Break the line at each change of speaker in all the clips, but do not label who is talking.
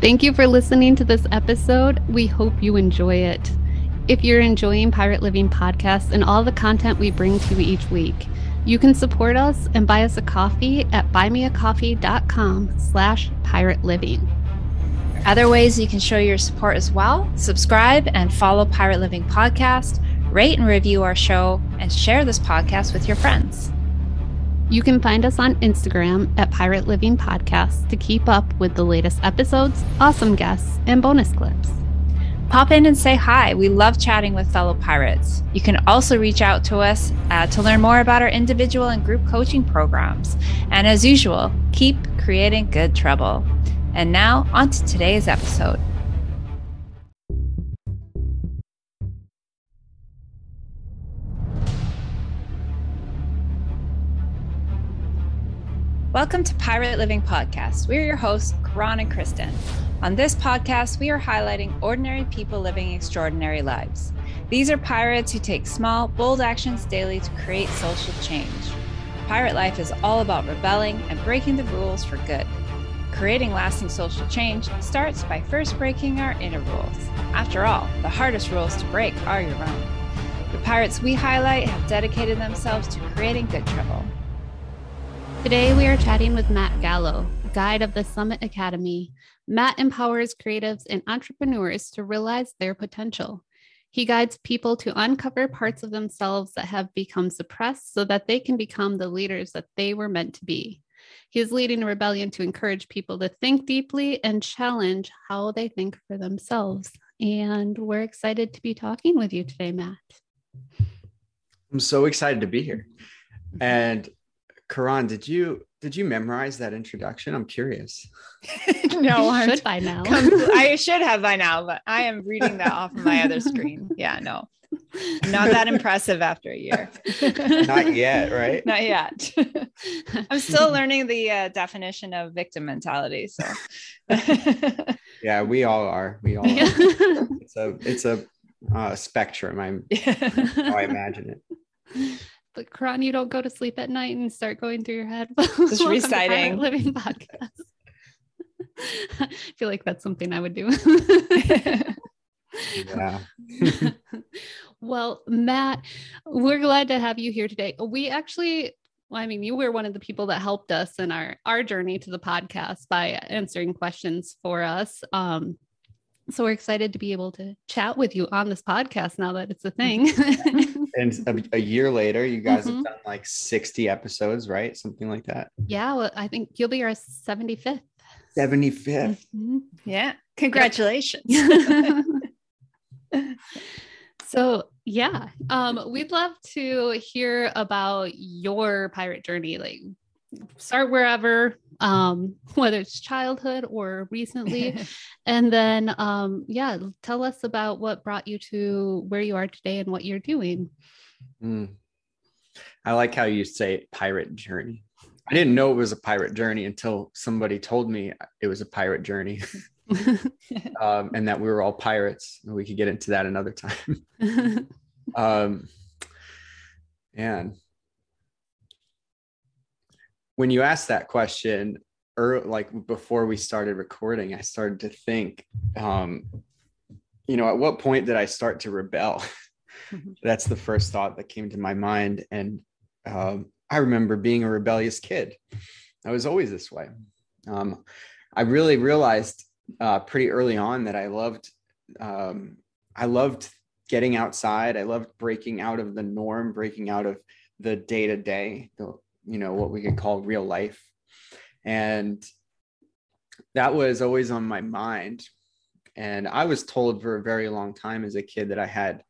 Thank you for listening to this episode. We hope you enjoy it. If you're enjoying Pirate Living Podcast and all the content we bring to you each week, you can support us and buy us a coffee at buymeacoffee.com slash pirate living.
Other ways you can show your support as well subscribe and follow Pirate Living Podcast, rate and review our show, and share this podcast with your friends.
You can find us on Instagram at Pirate Living Podcast to keep up with the latest episodes, awesome guests, and bonus clips.
Pop in and say hi. We love chatting with fellow pirates. You can also reach out to us uh, to learn more about our individual and group coaching programs. And as usual, keep creating good trouble. And now, on to today's episode. Welcome to Pirate Living Podcast. We're your hosts, Karan and Kristen. On this podcast, we are highlighting ordinary people living extraordinary lives. These are pirates who take small, bold actions daily to create social change. Pirate life is all about rebelling and breaking the rules for good. Creating lasting social change starts by first breaking our inner rules. After all, the hardest rules to break are your own. The pirates we highlight have dedicated themselves to creating good trouble.
Today, we are chatting with Matt Gallo, guide of the Summit Academy. Matt empowers creatives and entrepreneurs to realize their potential. He guides people to uncover parts of themselves that have become suppressed so that they can become the leaders that they were meant to be. He is leading a rebellion to encourage people to think deeply and challenge how they think for themselves. And we're excited to be talking with you today, Matt.
I'm so excited to be here. And Karan, did you did you memorize that introduction? I'm curious.
no,
I should by now.
I should have by now, but I am reading that off of my other screen. Yeah, no. Not that impressive after a year.
Not yet, right?
Not yet. I'm still learning the uh, definition of victim mentality. So,
yeah, we all are. We all. Are. It's a it's a uh, spectrum. I'm how I imagine it
but Karan, you don't go to sleep at night and start going through your head.
Just reciting
living podcast. I feel like that's something I would do.
yeah.
well, Matt, we're glad to have you here today. We actually well, I mean, you were one of the people that helped us in our our journey to the podcast by answering questions for us. Um, so we're excited to be able to chat with you on this podcast now that it's a thing.
and a, a, year later, you guys mm-hmm. have done like 60 episodes, right? Something like that.
Yeah. Well, I think you'll be our 75th.
75th.
Mm-hmm. Yeah. Congratulations.
so yeah. Um, we'd love to hear about your pirate journey. Like start wherever um, whether it's childhood or recently. And then um, yeah tell us about what brought you to where you are today and what you're doing.
Mm. i like how you say pirate journey. I didn't know it was a pirate journey until somebody told me it was a pirate journey. Um, and that we were all pirates we could get into that another time. Um, and when you asked that question or like before we started recording i started to think um you know at what point did i start to rebel? Mm-hmm. that's the first thought that came to my mind. And um, i remember being a rebellious kid. I was always this way. Um, i really realized uh, pretty early on that i loved um, i loved getting outside. I loved breaking out of the norm breaking out of the day to day you know what we could call real life. And that was always on my mind. And i was told for a very long time as a kid that i had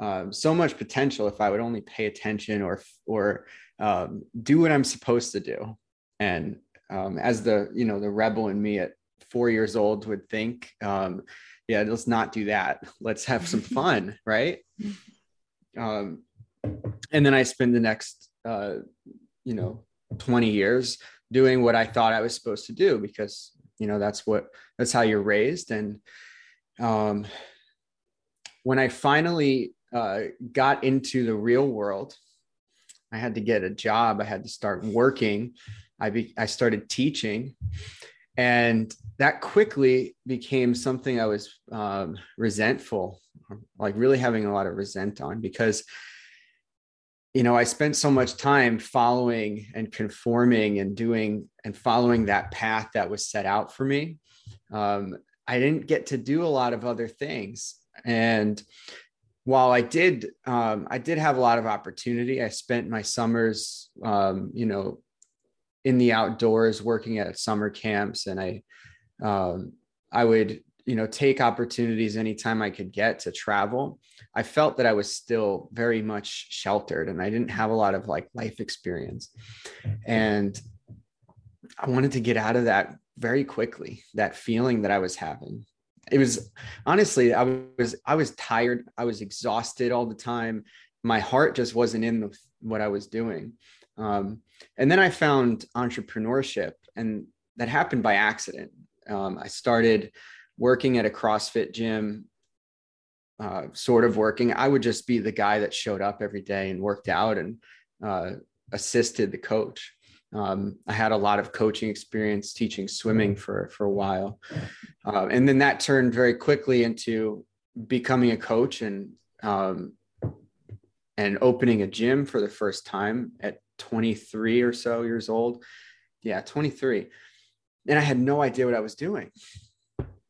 um, so much potential if i would only pay attention or or um, do what i'm supposed to do. And um, as the you know the rebel in me at four years old would think um, yeah let's not do that. Let's have some fun right? Um, and then i spend the next uh, you know 20 years doing what I thought I was supposed to do because you know that's what that's how you're raised. And um when I finally uh, got into the real world I had to get a job. I had to start working. I be, I started teaching. And that quickly became something I was um, resentful, like really having a lot of resent on because, you know, I spent so much time following and conforming and doing and following that path that was set out for me. Um, I didn't get to do a lot of other things. And while I did, um, I did have a lot of opportunity. I spent my summers, um, you know, in the outdoors working at summer camps and i um, i would you know take opportunities anytime i could get to travel i felt that i was still very much sheltered and i didn't have a lot of like life experience. And i wanted to get out of that very quickly that feeling that i was having. It was honestly i was i was tired i was exhausted all the time. My heart just wasn't in the, what i was doing. Um, and then I found entrepreneurship, and that happened by accident. Um, I started working at a CrossFit gym, uh, sort of working. I would just be the guy that showed up every day and worked out and uh, assisted the coach. Um, I had a lot of coaching experience teaching swimming for for a while, uh, and then that turned very quickly into becoming a coach and um, and opening a gym for the first time at 23 or so years old. Yeah, 23. And I had no idea what I was doing.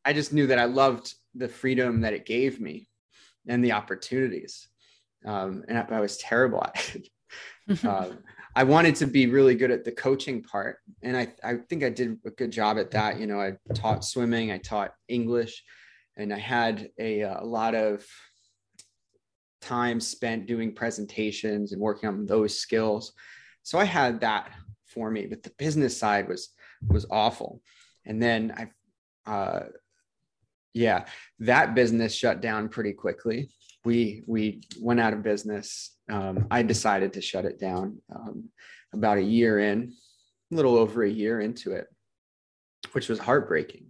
I just knew that I loved the freedom that it gave me and the opportunities. Um, and I, I, was terrible at it. Um, I wanted to be really good at the coaching part. And I, I think I did a good job at that. You know, I taught swimming, I taught English, and I had a, a lot of time spent doing presentations and working on those skills. So I had that for me, but the business side was was awful. And then I, uh, yeah, that business shut down pretty quickly. We we went out of business. Um, I decided to shut it down um, about a year in, a little over a year into it, which was heartbreaking.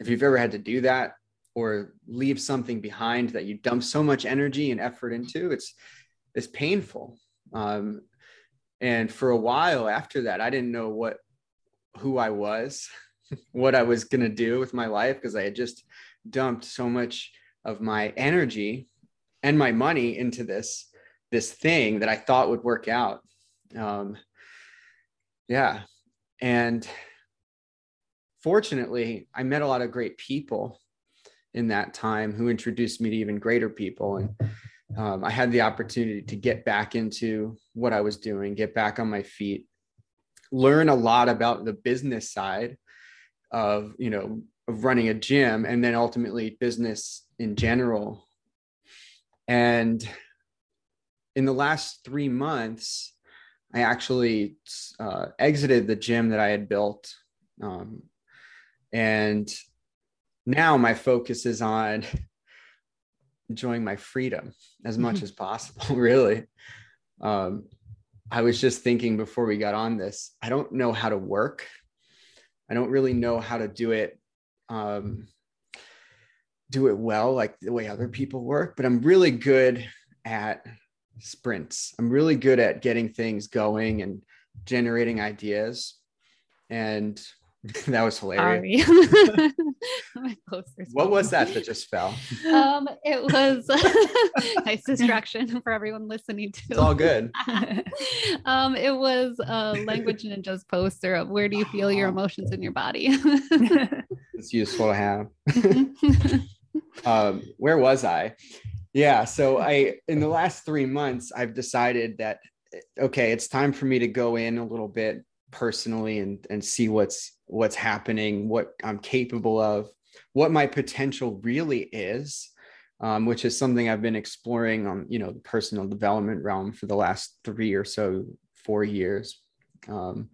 If you've ever had to do that, or leave something behind that you dump so much energy and effort into it's it's painful um, and for a while after that i didn't know what who i was what i was going to do with my life because i had just dumped so much of my energy and my money into this this thing that i thought would work out. Um, yeah. And fortunately i met a lot of great people in that time who introduced me to even greater people. And um, i had the opportunity to get back into what i was doing get back on my feet learn a lot about the business side of you know of running a gym and then ultimately business in general. And in the last three months i actually uh, exited the gym that i had built. Um, and now my focus is on enjoying my freedom as much mm-hmm. as possible really. Um, i was just thinking before we got on this i don't know how to work. I don't really know how to do it um, do it well like the way other people work but i'm really good at sprints i'm really good at getting things going and generating ideas and that was hilarious. what was that that just fell?
Um, it was nice distraction for everyone listening to.
It's all good.
um, it was a language ninjas poster of where do you feel your emotions in your body.
It's useful to have. um, where was I? Yeah, so I in the last three months I've decided that okay, it's time for me to go in a little bit personally and and see what's what's happening, what I'm capable of, what my potential really is, um, which is something I've been exploring on, you know, the personal development realm for the last three or so, four years. Um,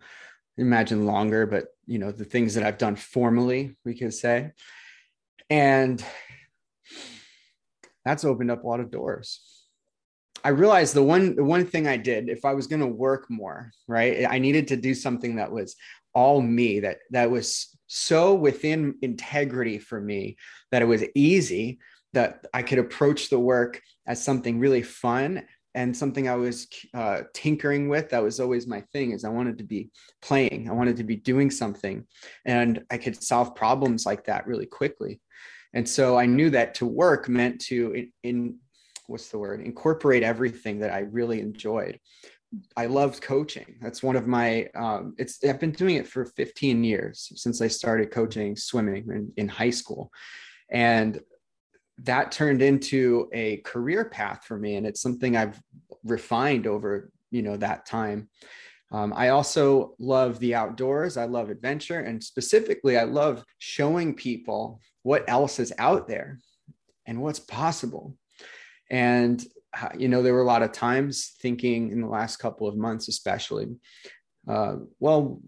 imagine longer, but you know, the things that I've done formally, we could say. And that's opened up a lot of doors. I realized the one the one thing I did, if I was going to work more, right, I needed to do something that was all me that that was so within integrity for me that it was easy that I could approach the work as something really fun and something I was uh, tinkering with. That was always my thing is I wanted to be playing. I wanted to be doing something and I could solve problems like that really quickly. And so I knew that to work meant to in, in what's the word incorporate everything that I really enjoyed. I loved coaching. That's one of my um, it's I've been doing it for 15 years since I started coaching swimming in, in high school. And that turned into a career path for me and it's something i've refined over you know that time. Um, i also love the outdoors. I love adventure and specifically i love showing people what else is out there and what's possible. And uh, you know there were a lot of times thinking in the last couple of months especially uh, well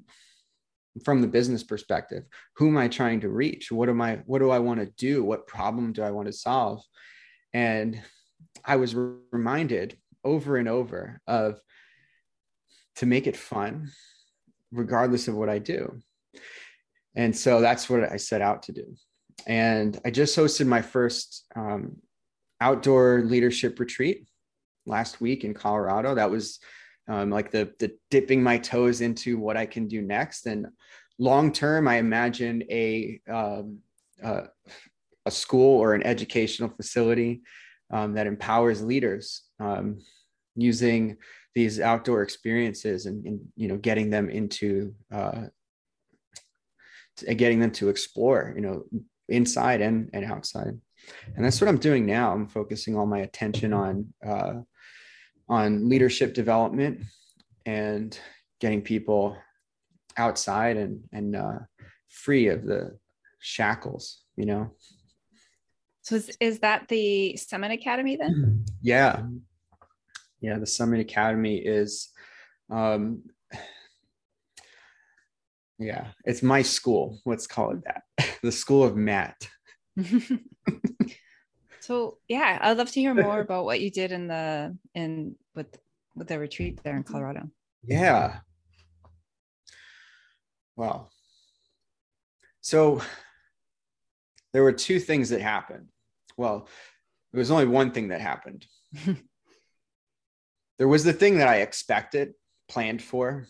from the business perspective who am i trying to reach? What am i what do i want to do? What problem do i want to solve? And i was reminded over and over of to make it fun regardless of what i do. And so that's what i set out to do. And i just hosted my first um, outdoor leadership retreat last week in colorado. That was um, like the the dipping my toes into what I can do next. And long term, I imagine a um, uh, a school or an educational facility um, that empowers leaders um, using these outdoor experiences and, and, you know getting them into uh, getting them to explore you know inside and, and outside and that's what i'm doing now i'm focusing all my attention on uh, on leadership development and getting people outside and and uh, free of the shackles you know?
So is, is that the summit academy then?
Yeah. Yeah the summit academy is um yeah it's my school. Let's call it that. The school of matt.
So yeah i'd love to hear more about what you did in the in with with the retreat there in Colorado.
Yeah. Well, so there were two things that happened. Well, there was only one thing that happened. there was the thing that I expected, planned for.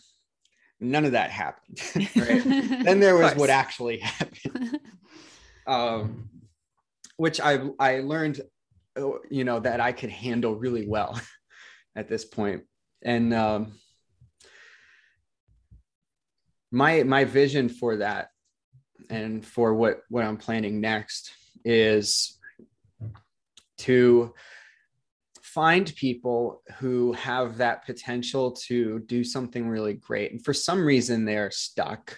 None of that happened. Right? then there was what actually happened. Um, which I I learned, you know, that I could handle really well at this point. And um, my my vision for that and for what what I'm planning next is to find people who have that potential to do something really great. And for some reason they're stuck.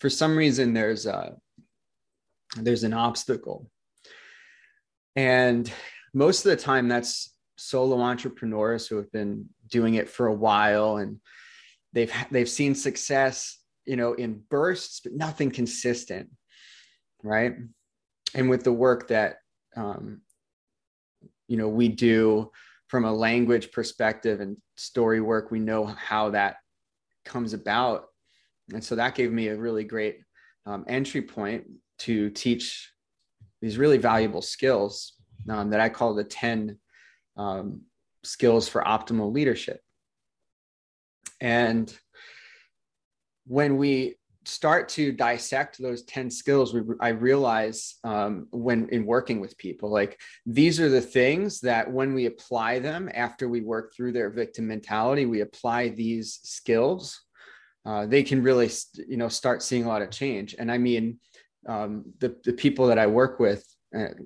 For some reason there's a there's an obstacle. And most of the time that's solo entrepreneurs who have been doing it for a while and they've they've seen success you know in bursts but nothing consistent right? And with the work that um, you know we do from a language perspective and story work we know how that comes about. And so that gave me a really great um, entry point to teach these really valuable skills um, that i call the 10 um, skills for optimal leadership. And when we start to dissect those 10 skills we, i realize um, when in working with people like these are the things that when we apply them after we work through their victim mentality we apply these skills uh, they can really you know start seeing a lot of change and i mean um, the, the people that i work with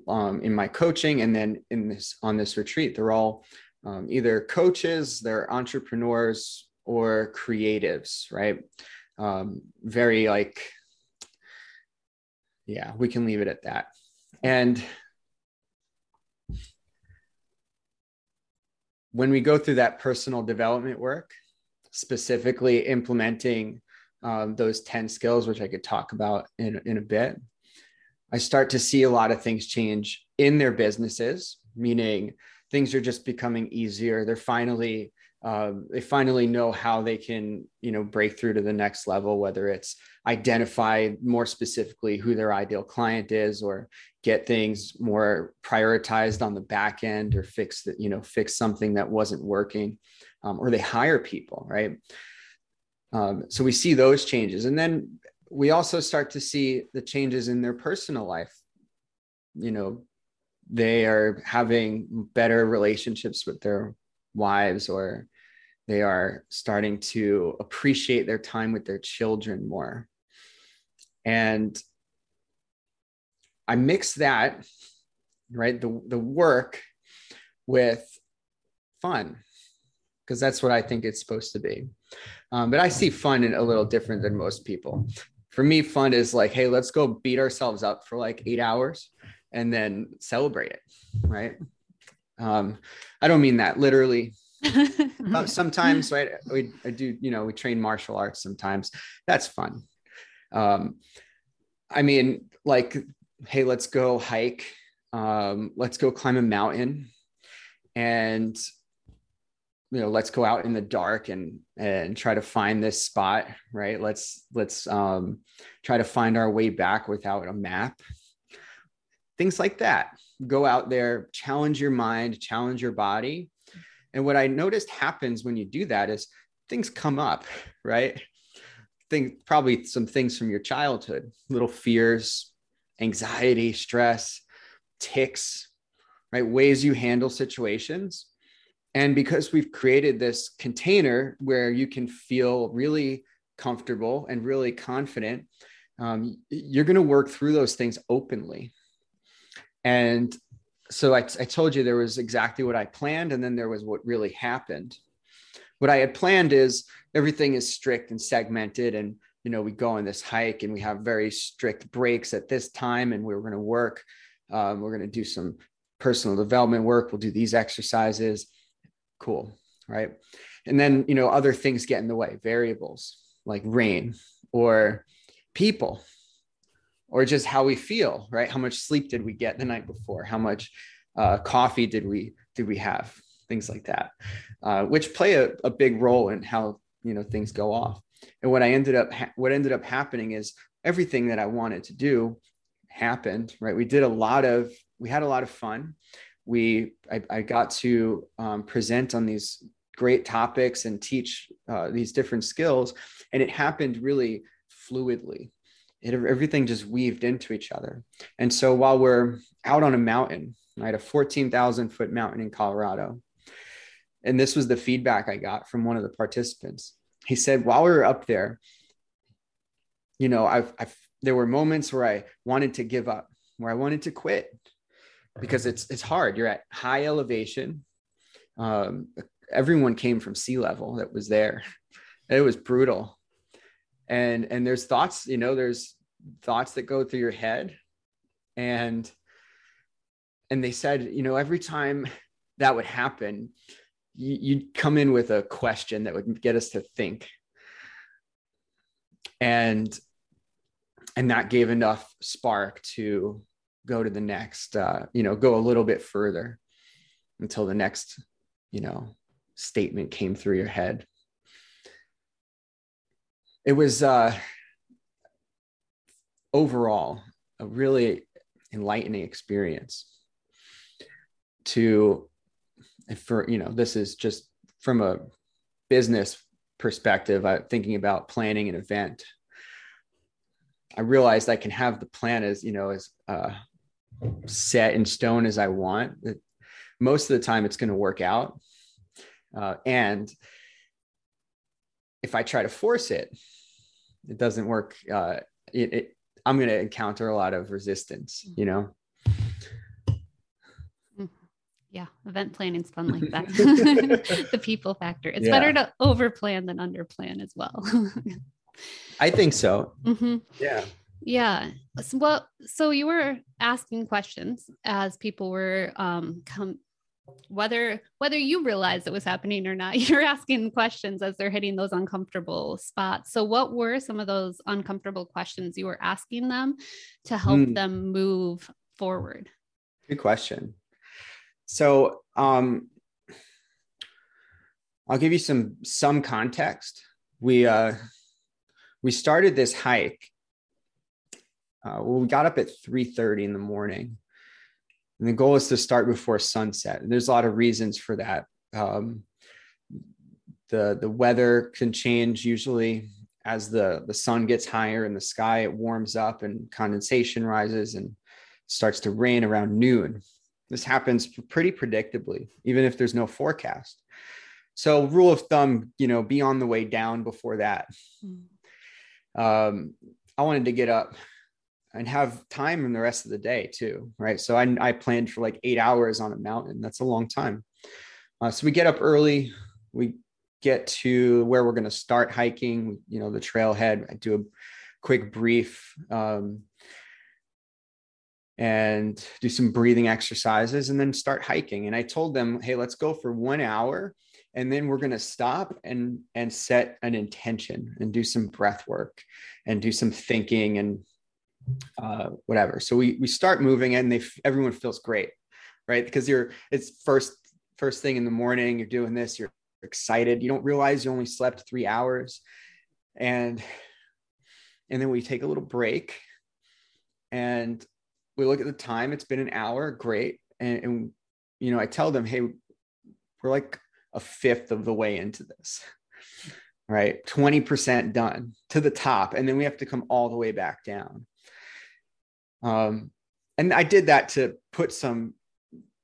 um, in my coaching and then in this on this retreat they're all um, either coaches they're entrepreneurs or creatives right? Um, very like yeah we can leave it at that. And when we go through that personal development work specifically implementing um, those 10 skills which i could talk about in, in a bit I start to see a lot of things change in their businesses, meaning things are just becoming easier. They're finally uh, they finally know how they can you know break through to the next level whether it's identify more specifically who their ideal client is or get things more prioritized on the back end or fix that you know fix something that wasn't working um, or they hire people right um, so we see those changes and then we also start to see the changes in their personal life. You know they are having better relationships with their wives or they are starting to appreciate their time with their children more. And i mix that right the, the work with fun because that's what i think it's supposed to be. Um, but i see fun in a little different than most people for me fun is like hey let's go beat ourselves up for like eight hours and then celebrate it right? Um, i don't mean that literally. Sometimes right we I do you know we train martial arts sometimes. That's fun. Um, i mean like hey let's go hike. Um, let's go climb a mountain. And you know let's go out in the dark and and try to find this spot right let's let's um, try to find our way back without a map things like that go out there challenge your mind challenge your body and what I noticed happens when you do that is things come up, right? Think probably some things from your childhood, little fears, anxiety, stress, ticks, right? Ways you handle situations. And because we've created this container where you can feel really comfortable and really confident, um, you're going to work through those things openly. And so I, told you there was exactly what I planned, and then there was what really happened. What I had planned is everything is strict and segmented, and you know we go on this hike and we have very strict breaks at this time, and we're going to work. Um, we're going to do some personal development work. We'll do these exercises. Cool, right? And then you know other things get in the way, variables like rain or people or just how we feel right? How much sleep did we get the night before? How much uh, coffee did we did we have? Things like that uh, which play a, a big role in how you know things go off. And what i ended up ha- what ended up happening is everything that i wanted to do happened right? We did a lot of we had a lot of fun we i, I got to um, present on these great topics and teach uh, these different skills and it happened really fluidly it, everything just weaved into each other. And so while we're out on a mountain, I right, a 14,000 foot mountain in Colorado, and this was the feedback I got from one of the participants. He said, while we were up there, you know, I've, I've there were moments where I wanted to give up, where I wanted to quit because it's it's hard. You're at high elevation. Um, everyone came from sea level that was there. It was brutal and and there's thoughts you know there's thoughts that go through your head and and they said you know every time that would happen you, you'd come in with a question that would get us to think and and that gave enough spark to go to the next uh, you know go a little bit further until the next you know statement came through your head. It was uh, overall a really enlightening experience to for you know this is just from a business perspective uh, thinking about planning an event i realized i can have the plan as you know as uh, set in stone as i want most of the time it's going to work out. Uh, and if i try to force it it doesn't work uh it, it i'm going to encounter a lot of resistance you know?
Mm-hmm. yeah event planning is fun like that. The people factor. It's yeah. better to over plan than under plan as well.
I think so. Mm-hmm. yeah
yeah so, well so you were asking questions as people were um come whether whether you realize it was happening or not you're asking questions as they're hitting those uncomfortable spots so what were some of those uncomfortable questions you were asking them to help mm. them move forward
good question so um I'll give you some some context. We uh, we started this hike. Uh, well, we got up at 3:30 in the morning, and the goal is to start before sunset. And there's a lot of reasons for that. Um, the the weather can change usually as the the sun gets higher in the sky. It warms up and condensation rises and starts to rain around noon. This happens pretty predictably, even if there's no forecast. So, rule of thumb, you know, be on the way down before that. Mm. Um, I wanted to get up and have time in the rest of the day too, right? So I, I planned for like eight hours on a mountain. That's a long time. Uh, so we get up early. We get to where we're going to start hiking. You know, the trailhead. I do a quick brief um, and do some breathing exercises, and then start hiking. And I told them, hey, let's go for one hour and then we're going to stop and and set an intention and do some breath work and do some thinking and uh, whatever. So we we start moving and they everyone feels great right? Because you're it's first first thing in the morning you're doing this you're excited. You don't realize you only slept three hours. And and then we take a little break and we look at the time. It's been an hour. Great. And, and you know i tell them hey we're like a fifth of the way into this, right? 20% done to the top. And then we have to come all the way back down. Um, and I did that to put some,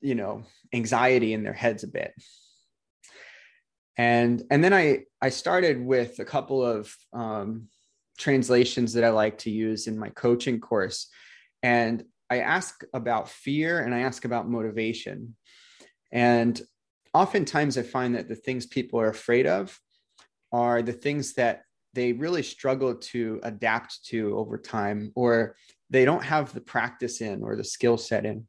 you know, anxiety in their heads a bit. And, and then I, I started with a couple of um, translations that I like to use in my coaching course. And I ask about fear and I ask about motivation. And oftentimes I find that the things people are afraid of are the things that they really struggle to adapt to over time, or they don't have the practice in or the skill set in.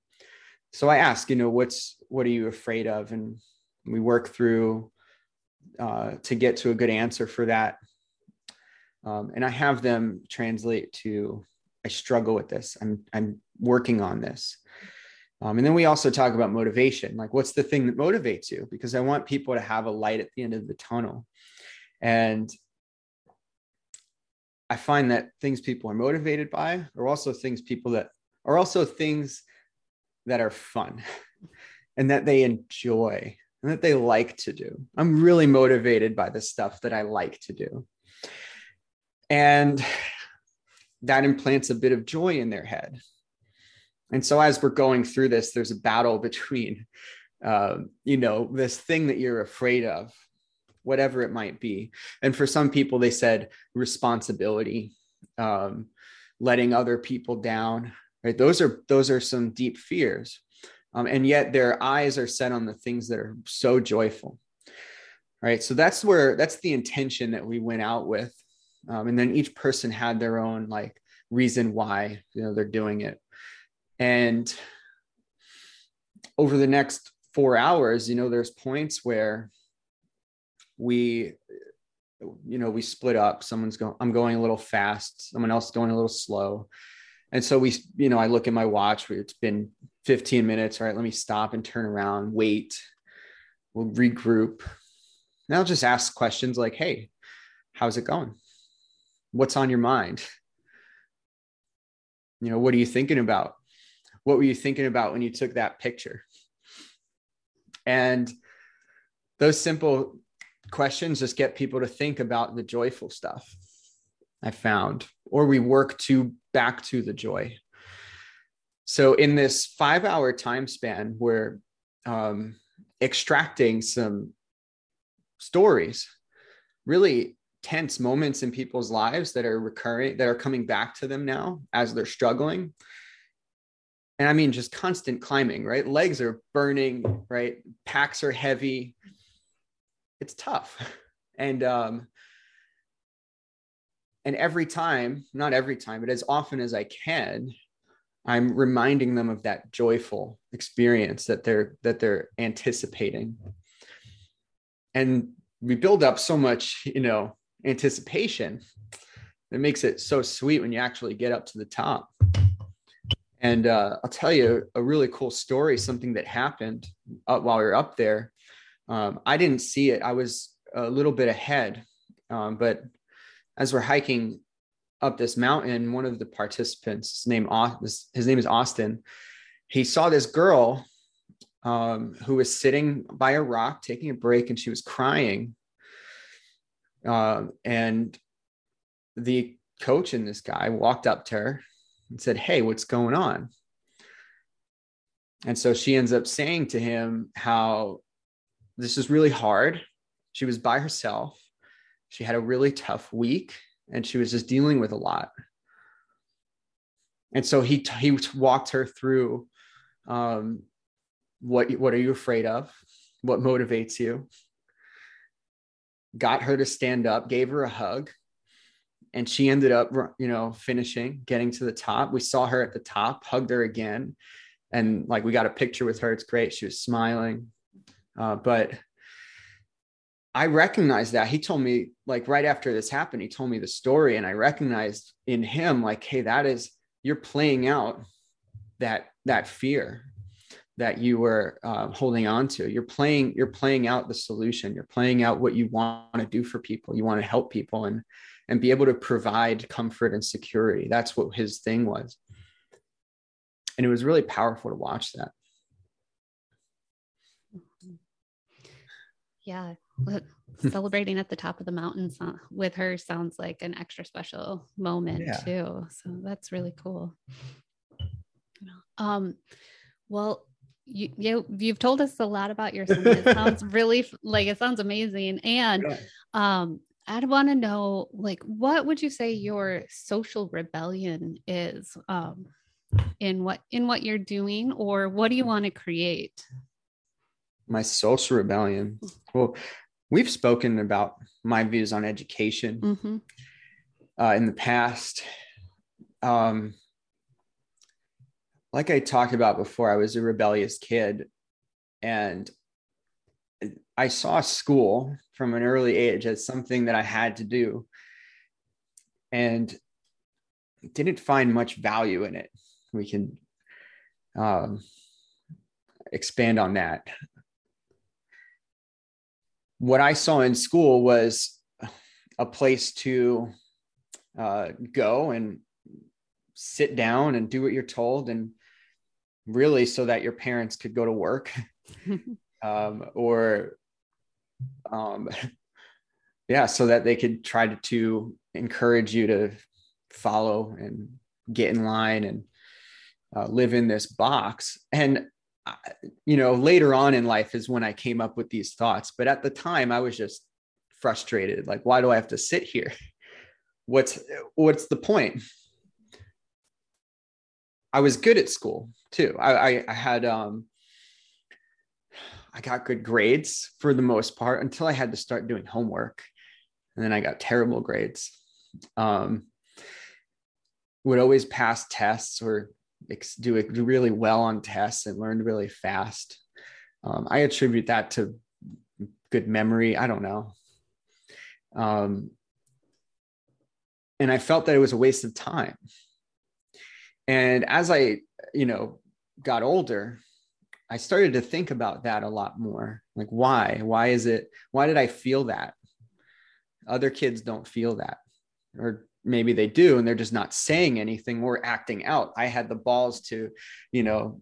So I ask, you know, what's what are you afraid of, and we work through uh, to get to a good answer for that. Um, and I have them translate to, I struggle with this. I'm I'm working on this. Um, and then we also talk about motivation like, what's the thing that motivates you? Because I want people to have a light at the end of the tunnel. And I find that things people are motivated by are also things people that are also things that are fun and that they enjoy and that they like to do. I'm really motivated by the stuff that I like to do. And that implants a bit of joy in their head and so as we're going through this, there's a battle between, uh, you know, this thing that you're afraid of, whatever it might be. And for some people, they said responsibility, um, letting other people down. Right? Those are those are some deep fears, um, and yet their eyes are set on the things that are so joyful. Right. So that's where that's the intention that we went out with, um, and then each person had their own like reason why you know they're doing it and over the next four hours, you know, there's points where we, you know, we split up. Someone's going, I'm going a little fast, someone else going a little slow. And so we, you know, I look at my watch, it's been 15 minutes. All right, let me stop and turn around, wait, we'll regroup. And I'll just ask questions like, hey, how's it going? What's on your mind? You know, what are you thinking about? what were you thinking about when you took that picture? And those simple questions just get people to think about the joyful stuff I found, or we work to back to the joy. So in this five hour time span, we're um, extracting some stories, really tense moments in people's lives that are recurring, that are coming back to them now as they're struggling and I mean just constant climbing, right? Legs are burning, right? Packs are heavy. It's tough. And um and every time, not every time, but as often as I can, I'm reminding them of that joyful experience that they're that they're anticipating. And we build up so much, you know, anticipation. It makes it so sweet when you actually get up to the top. And uh, I'll tell you a really cool story, something that happened uh, while we were up there. Um, I didn't see it. I was a little bit ahead, um, but as we're hiking up this mountain, one of the participants, his name his name is Austin, he saw this girl um, who was sitting by a rock taking a break, and she was crying. Uh, and the coach and this guy walked up to her and said, "Hey, what's going on?" And so she ends up saying to him how this is really hard. She was by herself. She had a really tough week and she was just dealing with a lot. And so he he walked her through um, what what are you afraid of? What motivates you? Got her to stand up, gave her a hug, and she ended up you know finishing, getting to the top. We saw her at the top, hugged her again, and like we got a picture with her. It's great. She was smiling, uh, but I recognized that he told me like right after this happened, he told me the story, and I recognized in him like, hey, that is you're playing out that that fear that you were uh, holding on to. You're playing you're playing out the solution. You're playing out what you want to do for people. You want to help people and and be able to provide comfort and security. That's what his thing was, and it was really powerful to watch that.
Yeah, celebrating at the top of the mountain with her sounds like an extra special moment yeah. too. So that's really cool. Um, well, you, you you've told us a lot about your son. It sounds really like it sounds amazing, and um, I'd want to know like what would you say your social rebellion is um, in what in what you're doing, or what do you want to create?
My social rebellion. Well, we've spoken about my views on education mm-hmm. uh, in the past. Um, like I talked about before, I was a rebellious kid, and I saw school from an early age as something that I had to do, and didn't find much value in it. We can um, expand on that what I saw in school was a place to uh, go and sit down and do what you're told, and really so that your parents could go to work um, or, um, yeah, so that they could try to, to encourage you to follow and get in line and uh, live in this box. And you know, later on in life is when I came up with these thoughts. But at the time, I was just frustrated. Like, why do I have to sit here? What's what's the point? I was good at school too. I, I, I had um, I got good grades for the most part until I had to start doing homework, and then I got terrible grades. Um, would always pass tests or do do really well on tests and learned really fast. Um, I attribute that to good memory. I don't know. Um, and I felt that it was a waste of time. And as I, you know, got older, I started to think about that a lot more. Like, why? Why is it? Why did I feel that? Other kids don't feel that, or maybe they do and they're just not saying anything or acting out. I had the balls to you know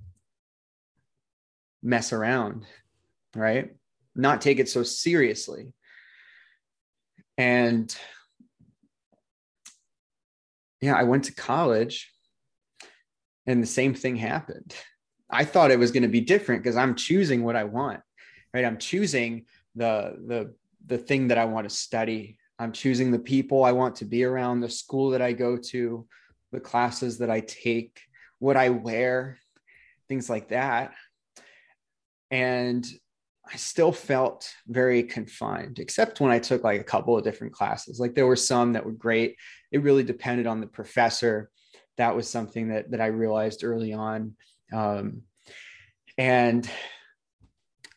mess around right? Not take it so seriously. And yeah i went to college and the same thing happened. I thought it was going to be different because i'm choosing what i want right? I'm choosing the the the thing that i want to study I'm choosing the people I want to be around, the school that I go to, the classes that I take, what I wear, things like that. And I still felt very confined, except when I took like a couple of different classes. Like there were some that were great. It really depended on the professor. That was something that that I realized early on. Um, and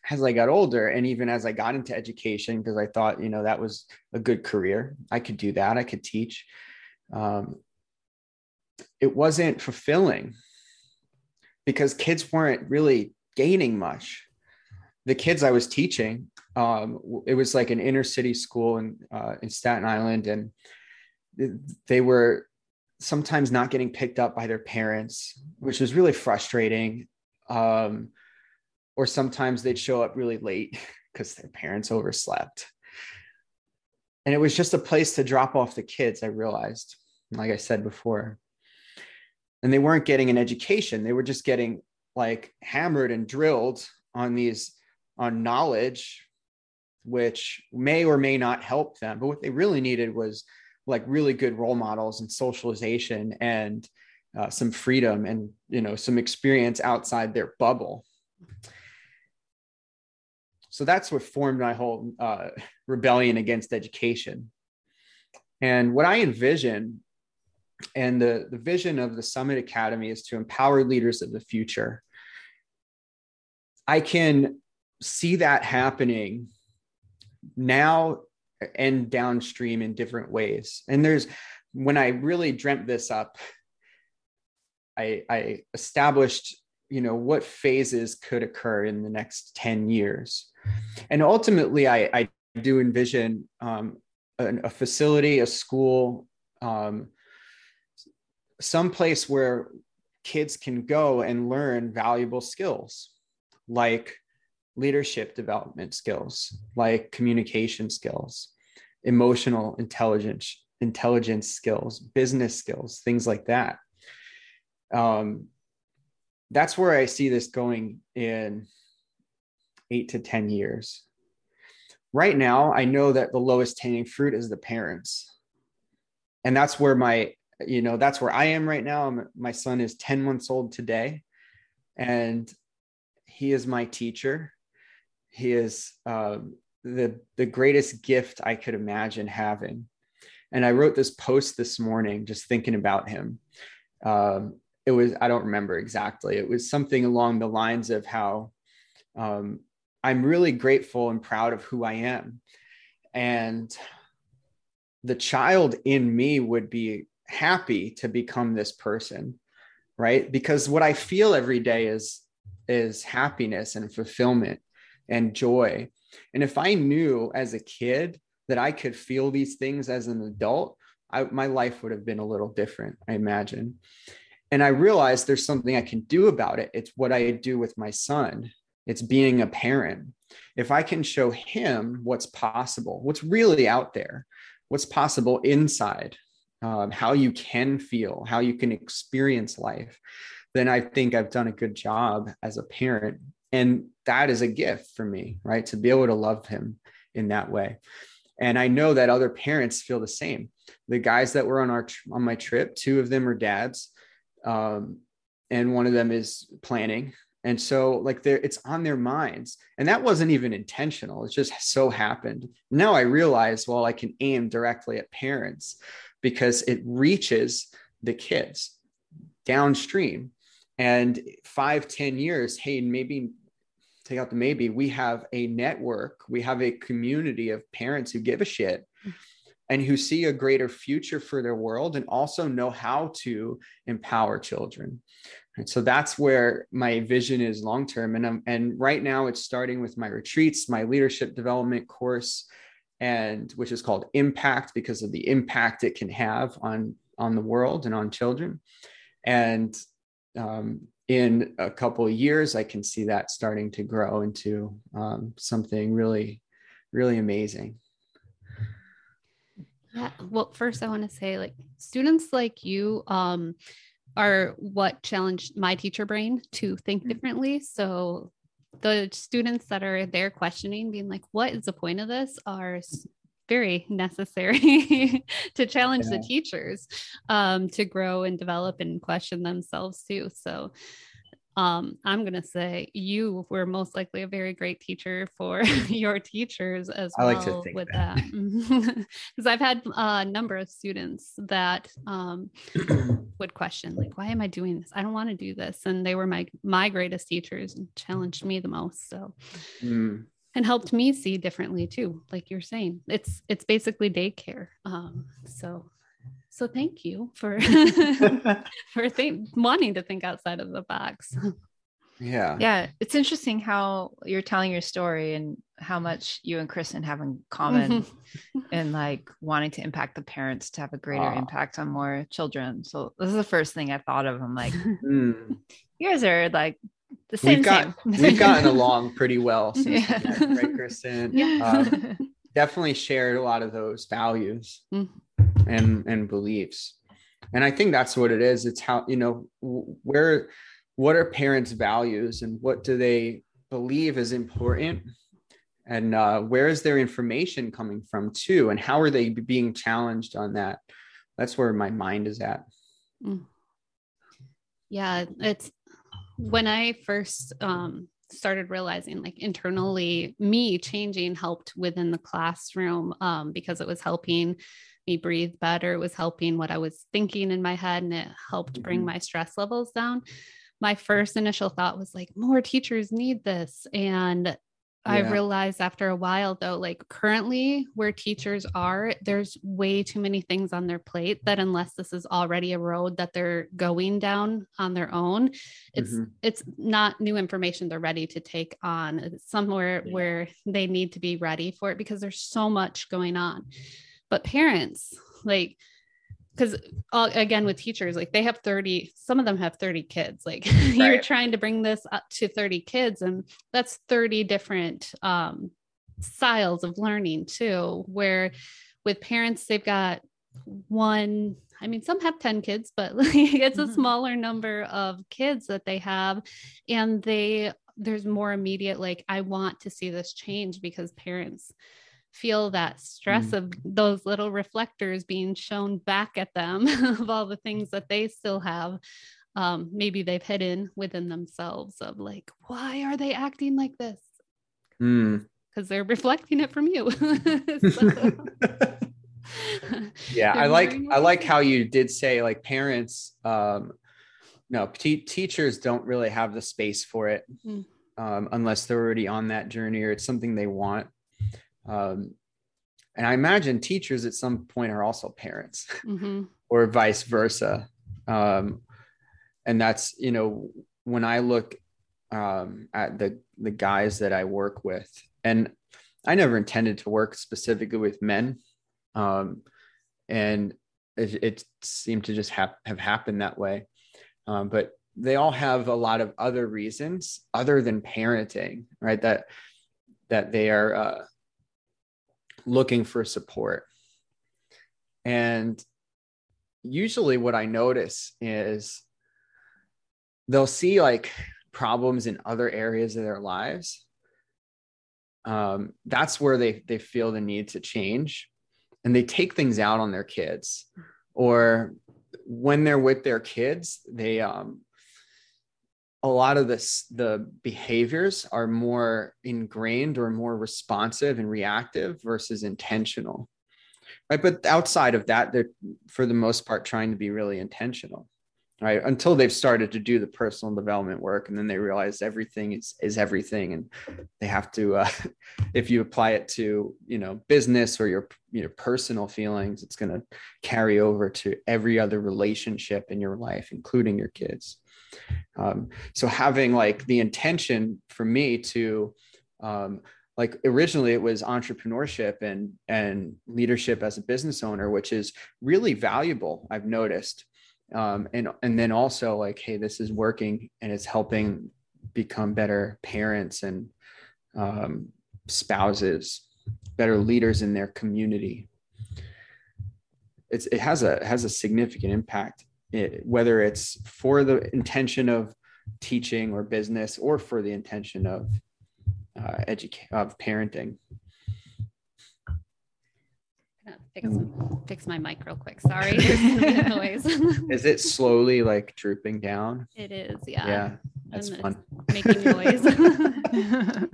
as I got older and even as I got into education, because I thought, you know, that was a good career. I could do that. I could teach. Um, it wasn't fulfilling because kids weren't really gaining much. the kids I was teaching, um, it was like an inner city school in uh, in Staten Island, and they were sometimes not getting picked up by their parents, which was really frustrating. Um, or sometimes they'd show up really late because their parents overslept. And it was just a place to drop off the kids, I realized, like I said before. And they weren't getting an education, they were just getting like hammered and drilled on these on knowledge which may or may not help them but what they really needed was like really good role models and socialization and uh, some freedom and you know some experience outside their bubble so that's what formed my whole uh, rebellion against education and what i envision and the, the vision of the summit academy is to empower leaders of the future i can see that happening now and downstream in different ways. And there's when I really dreamt this up, I, I established, you know, what phases could occur in the next 10 years. And ultimately, I, I do envision um, a, a, facility, a school, um, some place where kids can go and learn valuable skills like leadership development skills like communication skills emotional intelligence intelligence skills business skills things like that. Um, that's where i see this going in eight to ten years right now i know that the lowest hanging fruit is the parents and that's where my you know that's where i am right now I'm, my son is 10 months old today and he is my teacher he is uh, the the greatest gift I could imagine having. And I wrote this post this morning just thinking about him. Um, it was I don't remember exactly. It was something along the lines of how um, I'm really grateful and proud of who I am, and the child in me would be happy to become this person, right? Because what I feel every day is is happiness and fulfillment and joy. And if I knew as a kid that I could feel these things as an adult, I, my life would have been a little different, I imagine. And I realized there's something I can do about it. It's what I do with my son, it's being a parent. If I can show him what's possible, what's really out there, what's possible inside, um, how you can feel, how you can experience life, then I think I've done a good job as a parent. And that is a gift for me right? To be able to love him in that way. And i know that other parents feel the same. The guys that were on our on my trip two of them are dads um, and one of them is planning and so like there it's on their minds. And that wasn't even intentional. It just so happened. Now i realize well i can aim directly at parents because it reaches the kids downstream. And five ten years hey maybe take out the maybe we have a network. We have a community of parents who give a shit and who see a greater future for their world and also know how to empower children and so that's where my vision is long term and and right now it's starting with my retreats my leadership development course and which is called impact because of the impact it can have on on the world and on children and um, in a couple of years, I can see that starting to grow into um, something really, really amazing.
Yeah. Well, first, I want to say, like, students like you um, are what challenged my teacher brain to think mm. differently. So, the students that are there questioning, being like, what is the point of this, are very necessary to challenge yeah. the teachers um, to grow and develop and question themselves too. So um, I'm going to say you were most likely a very great teacher for your teachers as I well like with that. Because I've had a number of students that um, would question, like, why am I doing this? I don't want to do this. And they were my my greatest teachers and challenged me the most. So mm and helped me see differently too like you're saying it's it's basically daycare um so so thank you for for think, wanting to think outside of the box
Yeah.
Yeah. It's interesting how you're telling your story and how much you and Kristen have in common and like wanting to impact the parents to have a greater impact on more children. So this is the first thing I thought of. I'm like, mm. you guys are like the same.
We've, got,
same.
we've gotten along pretty well since yeah. met, right, Kristen? Yeah. Um, definitely shared a lot of those values mm. And and beliefs. And I think that's what it is. It's how, you know, where what are parents' values and what do they believe is important? And uh, where is their information coming from too? And how are they being challenged on that? That's where my mind is at. Mm.
Yeah, it's when I first um, started realizing like internally me changing helped within the classroom um, because it was helping me breathe better it was helping what i was thinking in my head and it helped bring mm-hmm. my stress levels down my first initial thought was like more teachers need this and I realized after a while, though, like currently where teachers are, there's way too many things on their plate that unless this is already a road that they're going down on their own, it's mm-hmm. it's not new information they're ready to take on. It's somewhere yeah. where they need to be ready for it because there's so much going on. But parents, like because again with teachers like they have 30 some of them have 30 kids like right. you're trying to bring this up to 30 kids and that's 30 different um, styles of learning too where with parents they've got one i mean some have 10 kids but it's a mm-hmm. smaller number of kids that they have and they there's more immediate like i want to see this change because parents feel that stress mm. of those little reflectors being shown back at them of all the things that they still have um, maybe they've hidden within themselves of like why are they acting like this because mm. they're reflecting it from you
yeah i like i like how you did say like parents um no teachers don't really have the space for it mm. um, unless they're already on that journey or it's something they want um, and I imagine teachers at some point are also parents mm-hmm. or vice versa. Um, and that's, you know, when I look um, at the, the guys that I work with, and I never intended to work specifically with men. Um, and it, it, seemed to just have, have happened that way. Um, but they all have a lot of other reasons other than parenting, right? That, that they are, uh, looking for support. And usually, what I notice is they'll see like problems in other areas of their lives. Um, that's where they they feel the need to change, and they take things out on their kids, or when they're with their kids, they um, a lot of this the behaviors are more ingrained or more responsive and reactive versus intentional. Right but outside of that they're for the most part trying to be really intentional right? Until they've started to do the personal development work and then they realize everything is is everything and they have to uh, if you apply it to you know business or your your personal feelings it's going to carry over to every other relationship in your life including your kids um, so having like the intention for me to um, like originally it was entrepreneurship and and leadership as a business owner which is really valuable i've noticed. Um, and and then also like hey this is working and it's helping become better parents and um, spouses better leaders in their community. It's it has a has a significant impact it, whether it's for the intention of teaching or business or for the intention of uh, educate of parenting.
Fix, fix my mic real quick. Sorry, noise.
is it slowly like drooping down?
It is, yeah.
Yeah, that's
and
fun.
Making noise.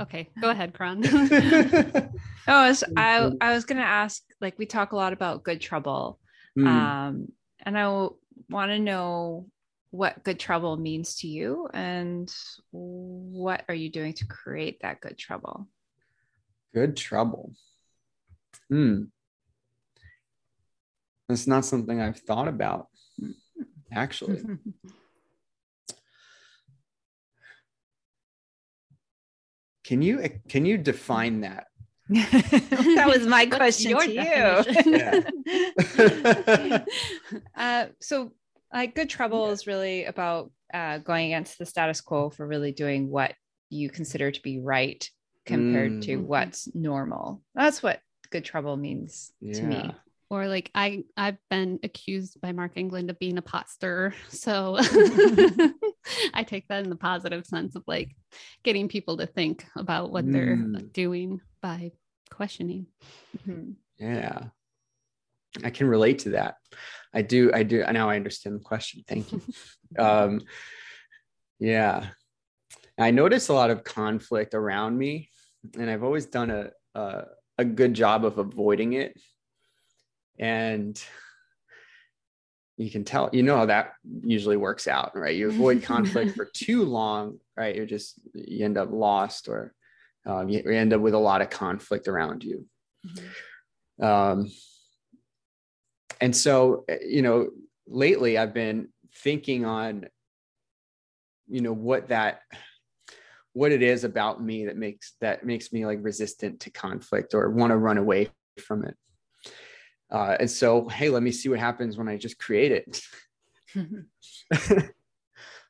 okay, go ahead, Kron.
oh, I was, I, I was gonna ask. Like, we talk a lot about good trouble, mm. um, and I want to know what good trouble means to you and what are you doing to create that good trouble?
Good trouble. Hmm. That's not something I've thought about, actually. can you can you define that
that was my question to you. uh, so, like, good trouble yeah. is really about uh, going against the status quo for really doing what you consider to be right compared mm. to what's normal. That's what good trouble means yeah. to me.
Or like I I've been accused by Mark England of being a pot stirrer. So I take that in the positive sense of like getting people to think about what mm. they're doing by questioning.
Mm-hmm. Yeah. I can relate to that. I do. I do. Now I understand the question. Thank you. um, yeah. I notice a lot of conflict around me, and I've always done a, a, a good job of avoiding it. And you can tell, you know how that usually works out, right? You avoid conflict for too long, right? You're just you end up lost or um, you end up with a lot of conflict around you. Mm-hmm. Um, and so, you know, lately I've been thinking on, you know, what that, what it is about me that makes that makes me like resistant to conflict or want to run away from it. Uh, and so, hey, let me see what happens when I just create it.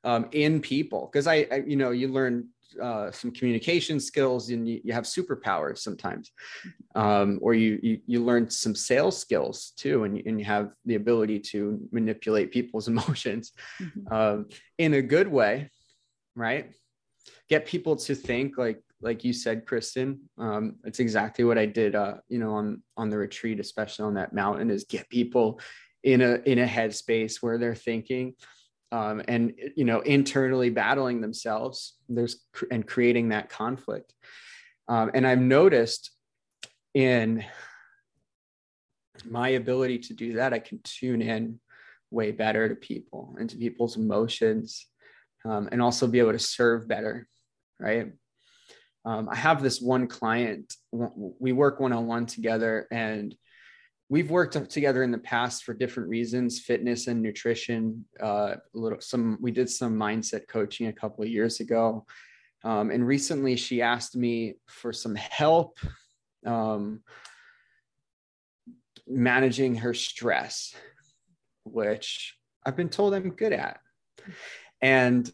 um, in people because I, I, you know you learn uh, some communication skills and you, you have superpowers sometimes um, or you, you, you learn some sales skills too and you, and you have the ability to manipulate people's emotions mm-hmm. um, in a good way right get people to think like like you said kristen um, it's exactly what i did uh, you know on on the retreat especially on that mountain is get people in a in a headspace where they're thinking um, and you know internally battling themselves there's and creating that conflict. Um, and i've noticed in my ability to do that i can tune in way better to people and to people's emotions um, and also be able to serve better right um, i have this one client we work one-on-one together and we've worked together in the past for different reasons fitness and nutrition uh, a little some we did some mindset coaching a couple of years ago. Um, and recently she asked me for some help um, managing her stress which i've been told i'm good at. And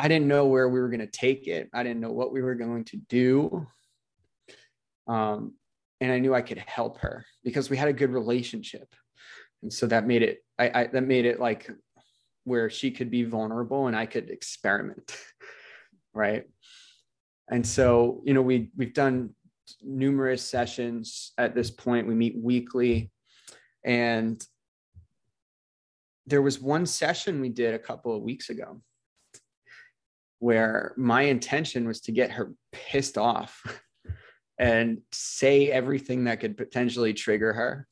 i didn't know where we were going to take it i didn't know what we were going to do um, and I knew I could help her because we had a good relationship. And so that made it, I, I that made it like where she could be vulnerable and I could experiment. right. And so, you know, we we've done numerous sessions at this point. We meet weekly. And there was one session we did a couple of weeks ago where my intention was to get her pissed off and say everything that could potentially trigger her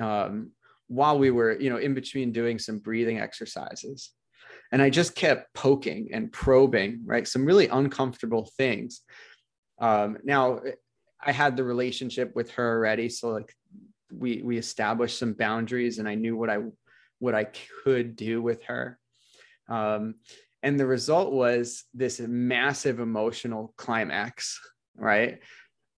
um, while we were you know in between doing some breathing exercises. And i just kept poking and probing right? Some really uncomfortable things. Um, now i had the relationship with her already so like we we established some boundaries and i knew what i what i could do with her. Um, and the result was this massive emotional climax right?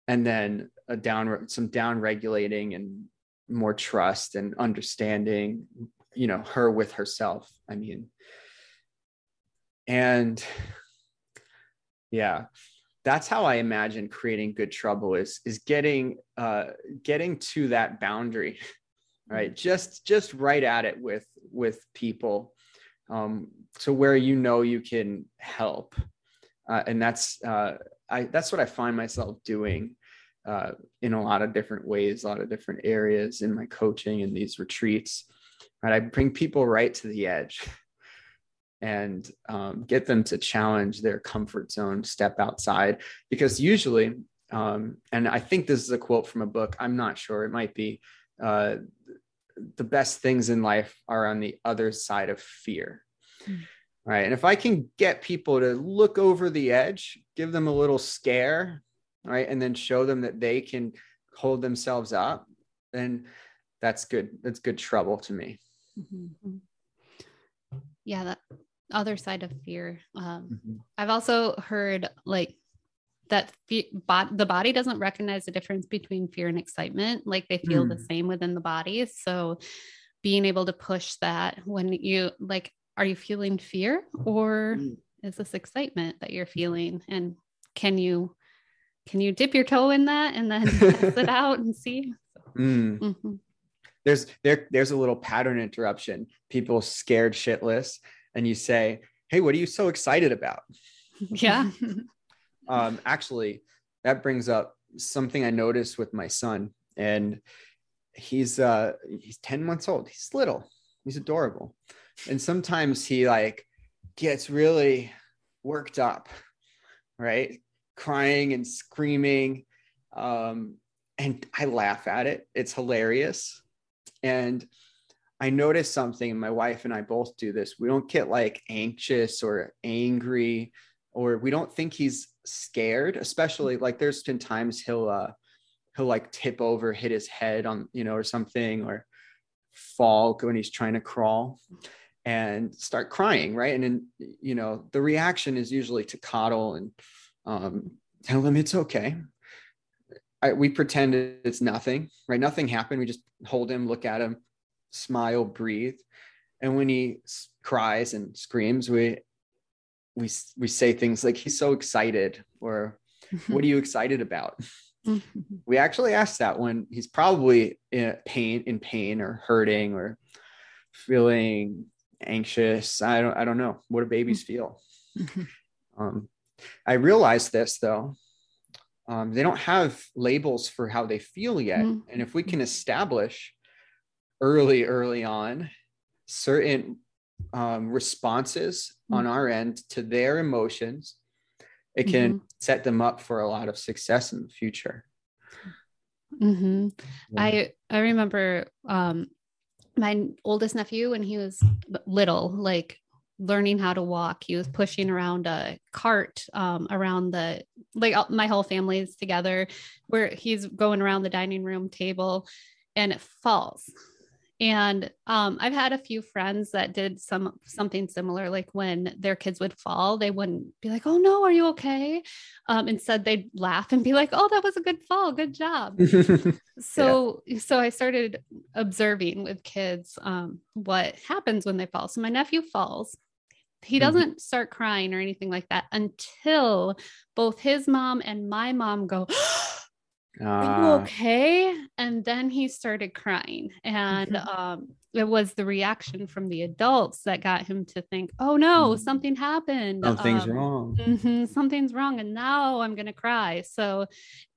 And then a down some down regulating and more trust and understanding you know her with herself i mean. And yeah that's how i imagine creating good trouble is is getting uh getting to that boundary right? Just just right at it with with people um to where you know you can help uh, and that's uh I that's what I find myself doing uh, in a lot of different ways, a lot of different areas in my coaching and these retreats. Right, I bring people right to the edge and um, get them to challenge their comfort zone, step outside, because usually, um, and I think this is a quote from a book. I'm not sure. It might be. Uh, the best things in life are on the other side of fear. Mm right? And if I can get people to look over the edge, give them a little scare, right? And then show them that they can hold themselves up, then that's good. That's good trouble to me.
Mm-hmm. Yeah, that other side of fear. Um,
Mhm.
I've also heard like that fe- bod- the body doesn't recognize the difference between fear and excitement. Like they feel the
Mm.
same within the body. So being able to push that when you like, are you feeling fear or
Mm.
is this excitement that you're feeling? And can you can you dip your toe in that and then test it out and see?
Mm.
Mhm.
there's there there's a little pattern interruption people scared shitless and you say hey what are you so excited about
Yeah.
um actually that brings up something i noticed with my son and he's uh he's 10 months old. He's little. He's adorable. And sometimes he like gets really worked up right? Crying and screaming um and i laugh at it. It's hilarious. And i noticed something my wife and i both do this. We don't get like anxious or angry or we don't think he's scared especially like there's been times he'll uh he'll like tip over hit his head on you know or something or fall when he's trying to crawl and start crying right? And then you know the reaction is usually to coddle and um, tell him it's okay. I, we pretend it's nothing right? Nothing happened. We just hold him look at him smile breathe. And when he s- cries and screams we we we say things like he's so excited or what are you excited about? We actually ask that when he's probably in pain in pain or hurting or feeling anxious. I don't i don't know. What do babies feel?
Mhm.
um, i realized this though. Um, they don't have labels for how they feel yet.
Mhm.
and if we can establish early early on certain um, responses on our end to their emotions it can set them up for a lot of success in the future
hmm I I remember um my oldest nephew when he was little, like learning how to walk. He was pushing around a cart um, around the like all- my whole family's together, where he's going around the dining room table, and it falls. And um, I've had a few friends that did some something similar. Like when their kids would fall, they wouldn't be like, "Oh no, are you okay?" Um, instead, they'd laugh and be like, "Oh, that was a good fall, good job." so so i started observing with kids um, what happens when they fall so my nephew falls he
Mhm.
doesn't start crying or anything like that until both his mom and my mom go are you
Ah,
okay and then he started crying and
Mhm.
um, it was the reaction from the adults that got him to think oh no
Mhm.
something happened
something's
Um,
wrong
Mhm, something's wrong and now i'm going to cry so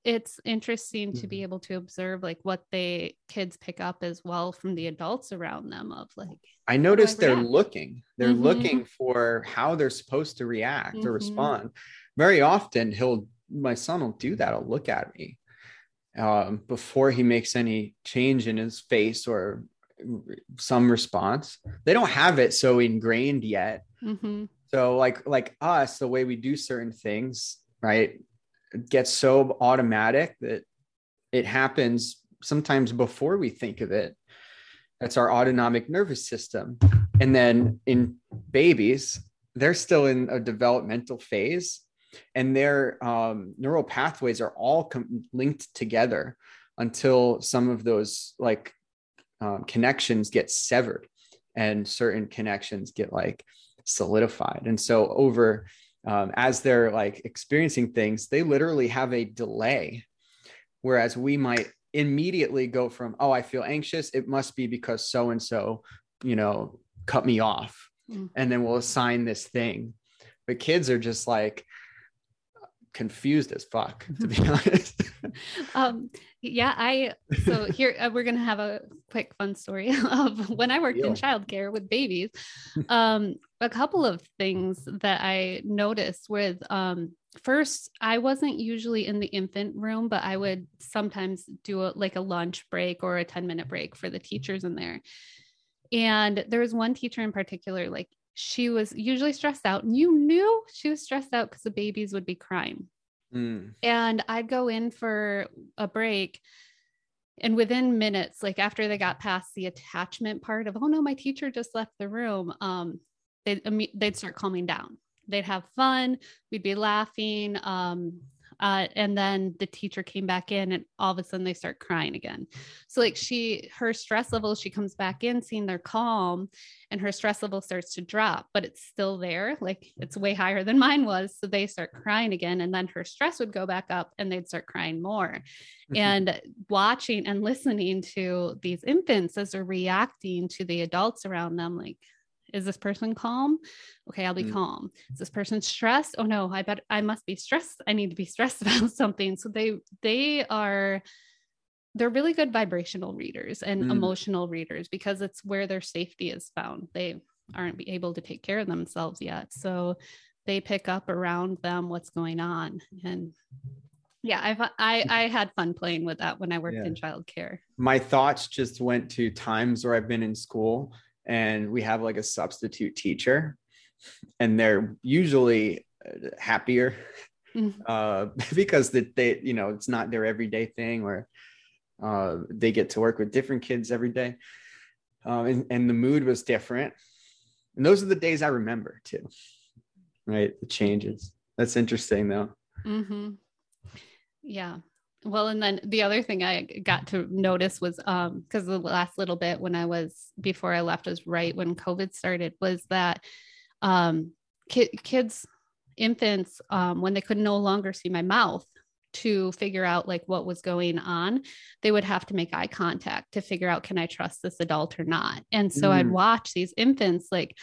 it's interesting to
Mm-hmm.
be able to observe like what they kids pick up as well from the adults around them of like
I noticed they're
react?
looking. They're
Mhm.
looking for how they're supposed to react or
Mhm.
respond. Very often, he'll my son will do that. He'll look at me um, before he makes any change in his face or some response. They don't have it so ingrained yet.
mhm,
So like like us, the way we do certain things, right, gets so automatic that it happens sometimes before we think of it. That's our autonomic nervous system. And then in babies, they're still in a developmental phase and their um, neural pathways are all com- linked together until some of those like um, connections get severed and certain connections get like solidified. And so over um, as they're like experiencing things they literally have a delay. Whereas we might immediately go from oh i feel anxious. It must be because so and so you know cut me off.
Mm.
and then we'll assign this thing. But kids are just like confused as fuck to be honest.
Um yeah i so here uh, we're gonna have a quick fun story of when i worked in childcare with babies. Um a couple of things that i noticed with um first i wasn't usually in the infant room but i would sometimes do a, like a lunch break or a 10 minute break for the teachers in there. And there was one teacher in particular like she was usually stressed out and you knew she was stressed out because the babies would be crying
Mm,
and I'd go in for a break. And within minutes, like after they got past the attachment part of, oh no, my teacher just left the room, um, they'd, they'd start calming down. They'd have fun. We'd be laughing. Um, uh, and then the teacher came back in and all of a sudden they start crying again. So like she her stress level she comes back in seeing they're calm and her stress level starts to drop but it's still there. Like it's way higher than mine was. So they start crying again and then her stress would go back up and they'd start crying more. Mm-hmm. and watching and listening to these infants as they're reacting to the adults around them like is this person calm? Okay, I'll be mm. calm. Is this person stressed? Oh no, I bet I must be stressed. I need to be stressed about something. So they they are they're really good vibrational readers and mm. emotional readers because it's where their safety is found. They aren't able to take care of themselves yet. So they pick up around them what's going on and yeah i've i i had fun playing with that when i worked yeah. in childcare
my thoughts just went to times where i've been in school and we have like a substitute teacher and they're usually uh, happier mm-hmm. uh, because that they you know it's not their everyday thing or uh, they get to work with different kids every day. Um, and, and the mood was different. And those are the days i remember too. Right? The changes. That's interesting though.
Mm-hmm. yeah well, and then the other thing I got to notice was um because the last little bit when I was before I left was right when COVID started was that um ki- kids infants um when they could no longer see my mouth to figure out like what was going on they would have to make eye contact to figure out can i trust this adult or not and so mm. i'd watch these infants like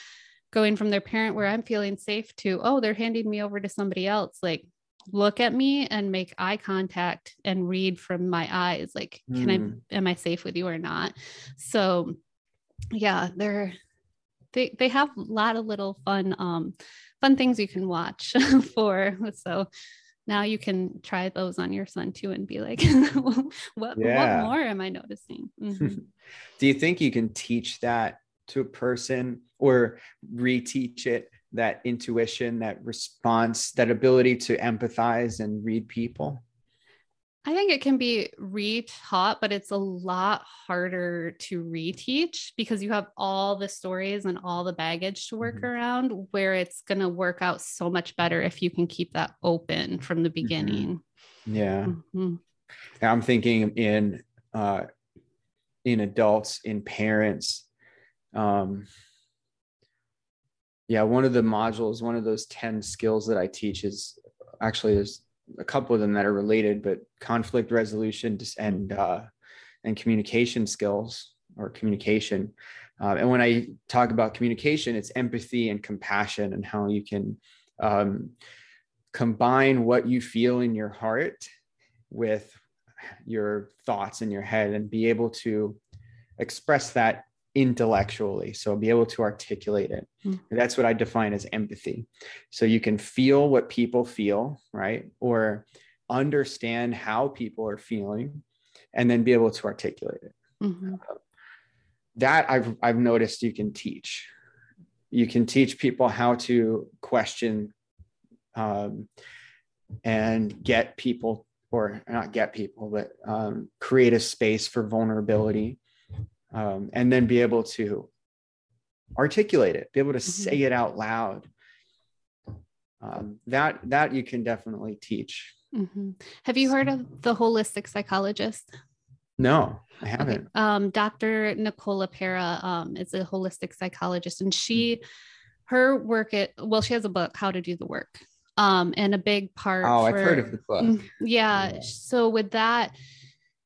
going from their parent where i'm feeling safe to oh they're handing me over to somebody else like look at me and make eye contact and read from my eyes like can mm. i am i safe with you or not so yeah they're they they have a lot of little fun um fun things you can watch for so now you can try those on your son too and be like what yeah. what more am i noticing mm-hmm.
do you think you can teach that to a person or reteach it that intuition, that response, that ability to empathize and read people?
I think it can be retaught, but it's a lot harder to reteach because you have all the stories and all the baggage to work mm-hmm. around where it's going to work out so much better if you can keep that open from the mm-hmm. beginning.
Mm-hmm. Yeah. Mm-hmm. I'm thinking in uh in adults, in parents, um, yeah one of the modules one of those 10 skills that i teach is actually there's a couple of them that are related but conflict resolution and uh, and communication skills or communication. Uh, and when i talk about communication it's empathy and compassion and how you can um, combine what you feel in your heart with your thoughts in your head and be able to express that intellectually. So be able to articulate it. Mm. that's what i define as empathy. So you can feel what people feel right? Or understand how people are feeling and then be able to articulate it. Mm-hmm. uh, that i've i've noticed you can teach. You can teach people how to question um, and get people or not get people but um, create a space for vulnerability um, and then be able to articulate it, be able to mm-hmm. say it out loud. Um, that that you can definitely teach.
Mm-hmm. Have you heard of the holistic psychologist?
No, I haven't. Okay.
Um, Dr. Nicola LePera um, is a holistic psychologist, and she, her work at well, she has a book, How to Do the Work, um, and a big part.
Oh, for, I've heard of the book.
Mm, yeah, yeah. So with that,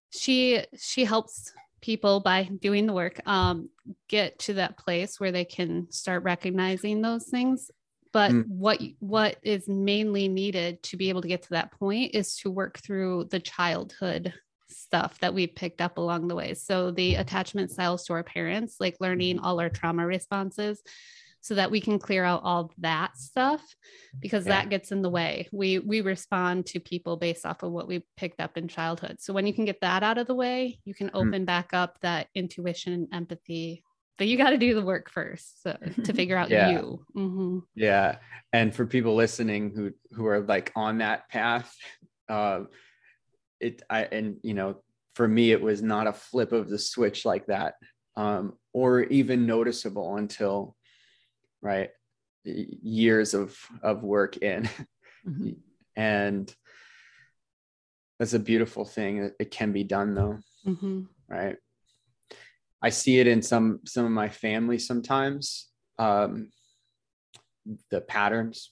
she she helps people by doing the work um, get to that place where they can start recognizing those things but mm. what what is mainly needed to be able to get to that point is to work through the childhood stuff that we picked up along the way so the attachment styles to our parents like learning mm-hmm. all our trauma responses so that we can clear out all that stuff because yeah. that gets in the way. We we respond to people based off of what we picked up in childhood. So when you can get that out of the way, you can hmm. open mm. back up that intuition and empathy. But you got to do the work first so, to figure out yeah. you.
Mm-hmm. Yeah, and for people listening who who are like on that path, uh, it I and you know for me it was not a flip of the switch like that um, or even noticeable until right? Years of of work in. Mm-hmm. and that's a beautiful thing. It can be done though. Mm-hmm. right? I see it in some some of my family sometimes um the patterns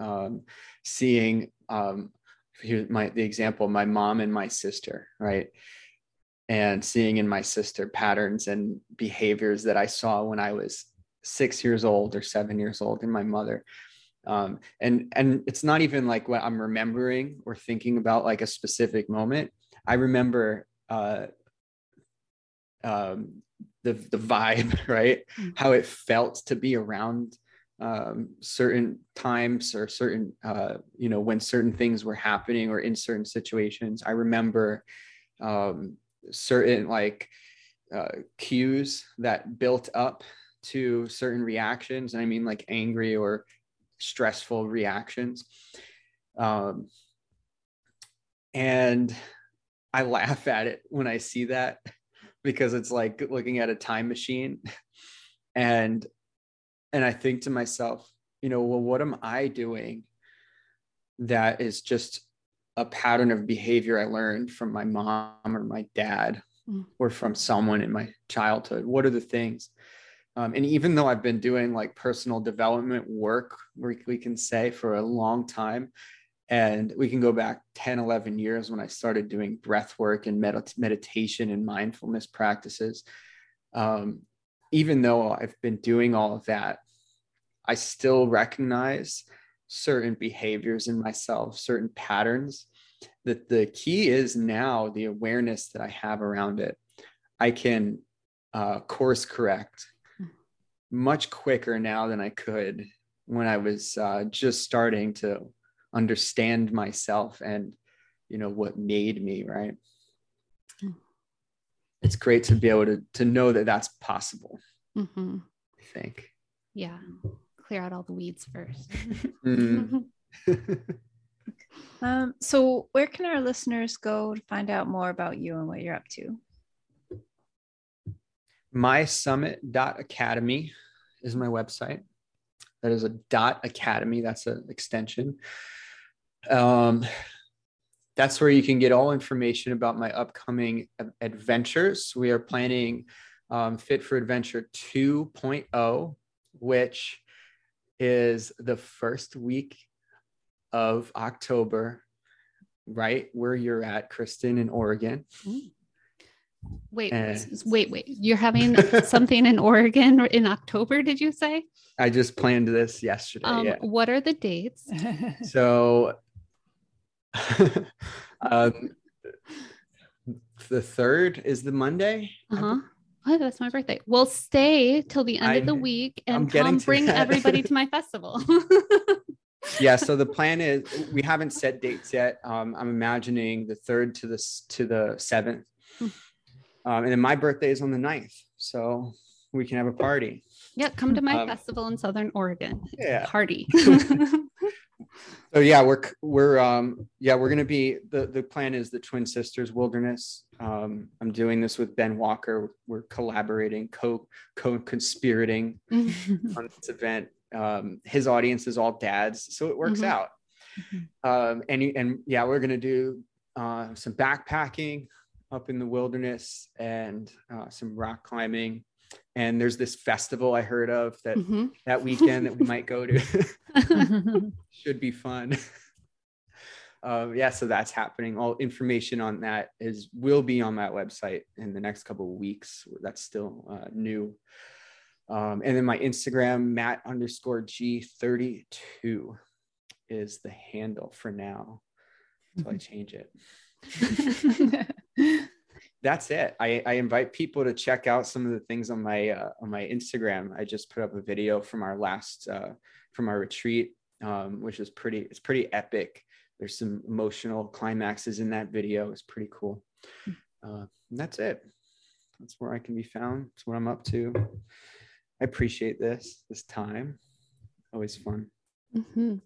um seeing um here's my the example my mom and my sister right? And seeing in my sister patterns and behaviors that i saw when i was six years old or seven years old and my mother. Um, and and it's not even like what i'm remembering or thinking about like a specific moment. I remember uh, um, the the vibe right? Mm-hmm. how it felt to be around um, certain times or certain uh, you know when certain things were happening or in certain situations. I remember um, certain like uh, cues that built up to certain reactions and i mean like angry or stressful reactions. Um, and i laugh at it when i see that because it's like looking at a time machine. And and i think to myself you know well what am i doing that is just a pattern of behavior i learned from my mom or my dad mm. or from someone in my childhood? What are the things um, and even though I've been doing like personal development work, we can say for a long time, and we can go back 10, 11 years when I started doing breath work and med- meditation and mindfulness practices. Um, even though I've been doing all of that, I still recognize certain behaviors in myself, certain patterns. That the key is now the awareness that I have around it. I can uh, course correct much quicker now than I could when I was uh, just starting to understand myself and you know what made me right. Mm. It's great to be able to to know that that's possible. Mm-hmm. I think.
Yeah, clear out all the weeds first. mm.
um, so, where can our listeners go to find out more about you and what you're up to?
mysummit.academy is my website. That is a dot academy. That's an extension. Um, that's where you can get all information about my upcoming adventures. We are planning um, Fit for Adventure 2.0, which is the first week of October, right where you're at, Kristen, in Oregon. Mm.
Wait, wait, wait. You're having something in Oregon in October, did you say?
I just planned this yesterday. Um, yeah.
What are the dates?
so um, the third is the Monday.
Uh-huh. Oh, that's my birthday. We'll stay till the end I, of the week and come bring that. everybody to my festival.
yeah. So the plan is we haven't set dates yet. Um, I'm imagining the third to the to the seventh. Um, and then my birthday is on the 9th. So we can have a party.
Yeah, come to my um, festival in Southern Oregon.
Yeah.
Party.
so yeah, we're we're um yeah, we're gonna be the the plan is the Twin Sisters Wilderness. Um, I'm doing this with Ben Walker. We're collaborating, co co conspirating on this event. Um, his audience is all dads, so it works mm-hmm. out. Mm-hmm. Um, and and yeah, we're gonna do uh, some backpacking up in the wilderness and uh, some rock climbing. And there's this festival I heard of that mm-hmm. that weekend that we might go to. Should be fun. Um, yeah, so that's happening. All information on that is will be on that website in the next couple of weeks. That's still uh, new. Um, and then my Instagram, Matt underscore G32 is the handle for now until I change it. That's it. I, I invite people to check out some of the things on my uh, on my Instagram. I just put up a video from our last uh, from our retreat, um, which is pretty. It's pretty epic. There's some emotional climaxes in that video. It's pretty cool. Uh, that's it. That's where I can be found. That's what I'm up to. I appreciate this this time. Always fun.
Mm-hmm.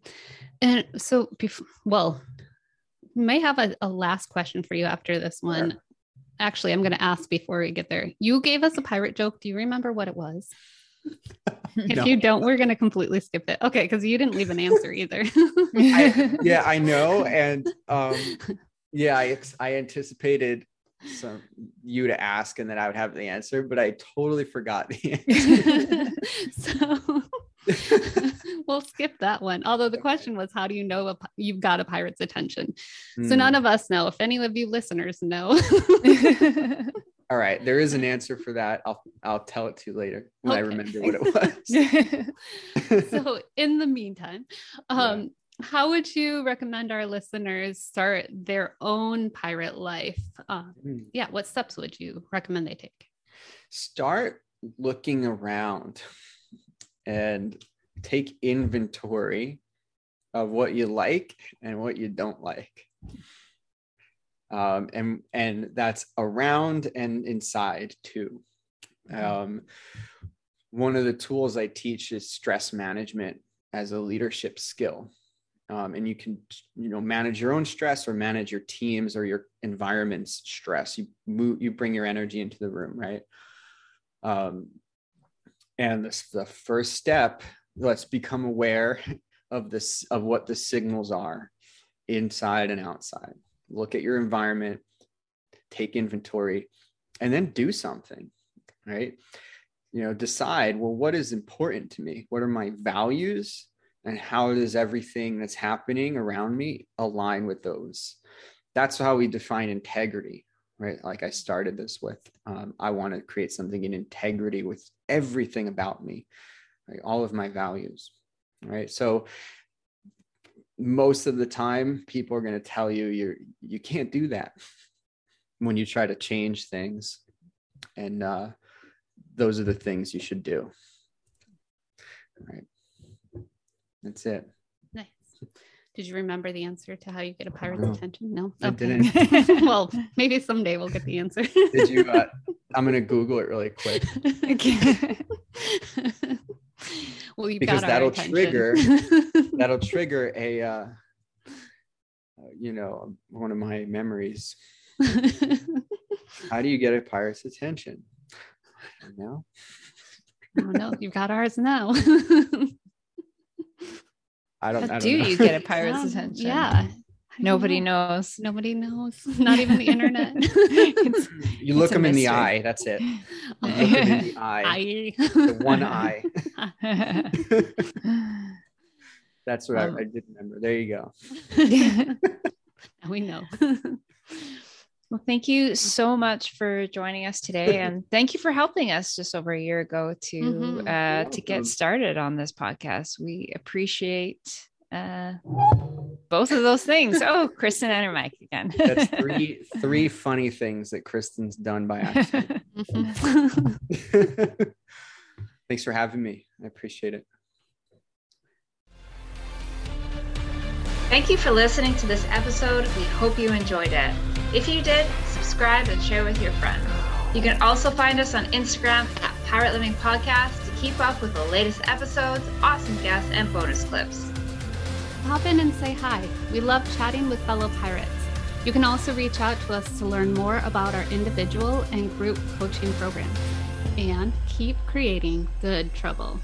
And so, before, well, may have a, a, last question for you after this one. Sure. Actually, I'm going to ask before we get there. You gave us a pirate joke. Do you remember what it was? If
No.
you don't, we're going to completely skip it. Okay, because you didn't leave an answer either.
I, yeah, I know, and um, yeah, I I anticipated some you to ask, and then I would have the answer, but I totally forgot the answer.
so we'll skip that one. Although the question was, how do you know a, you've got a pirate's attention? So
Hmm.
none of us know. If any of you listeners know,
All right, there is an answer for that. I'll I'll tell it to you later when I remember what it was.
so in the meantime, um, how would you recommend our listeners start their own pirate life? Uh,
Hmm.
yeah, what steps would you recommend they take?
Start looking around and take inventory of what you like and what you don't like. Um, and and that's around and inside too. Um, one of the tools I teach is stress management as a leadership skill. Um, and you can, you know, manage your own stress or manage your teams or your environment's stress. You move, you bring your energy into the room, right? And this, the first step, let's become aware of this, of what the signals are inside and outside. Look at your environment, take inventory, and then do something, right? You know, decide, well, what is important to me? What are my values? And how does everything that's happening around me align with those? That's how we define integrity, right? Like I started this with, um, I want to create something in integrity with everything about me, right? All of my values, right? So most of the time, people are going to tell you you're you can't do that when you try to change things, and uh, those are the things you should do. All right, that's it.
Nice. Did you remember the answer to how you get a pirate's
No.
attention? No.
I
Okay.
didn't.
well, maybe someday we'll get the answer.
Did you? Uh, I'm going to Google it really quick.
well, you've
Because that'll
attention.
trigger- That'll trigger a, uh, uh, you know, one of my memories. How do you get a pirate's attention? I don't know.
oh no, you've got ours now.
I don't. I
How
don't
do
know.
you get a pirate's
Um,
attention?
Yeah.
Nobody
know.
knows.
Nobody knows. Not even the internet.
It's-
You look
It's a
them in the eye. That's it. You look 'em in the eye.
I.
The one eye. That's what
Um,
I, I did remember. There you go.
Now we know.
Well, thank you so much for joining us today, and thank you for helping us just over a year ago to
Mhm.
uh, to get started on this podcast. We appreciate uh, both of those things. Oh, Kristen and her mic again.
That's three three funny things that Kristen's done by accident. Thanks for having me. I appreciate it.
Thank you for listening to this episode. We hope you enjoyed it. If you did, subscribe and share with your friends. You can also find us on Instagram at Pirate Living Podcast to keep up with the latest episodes, awesome guests, and bonus clips.
Hop in and say hi. We love chatting with fellow pirates. You can also reach out to us to learn more about our individual and group coaching programs. And keep creating good trouble.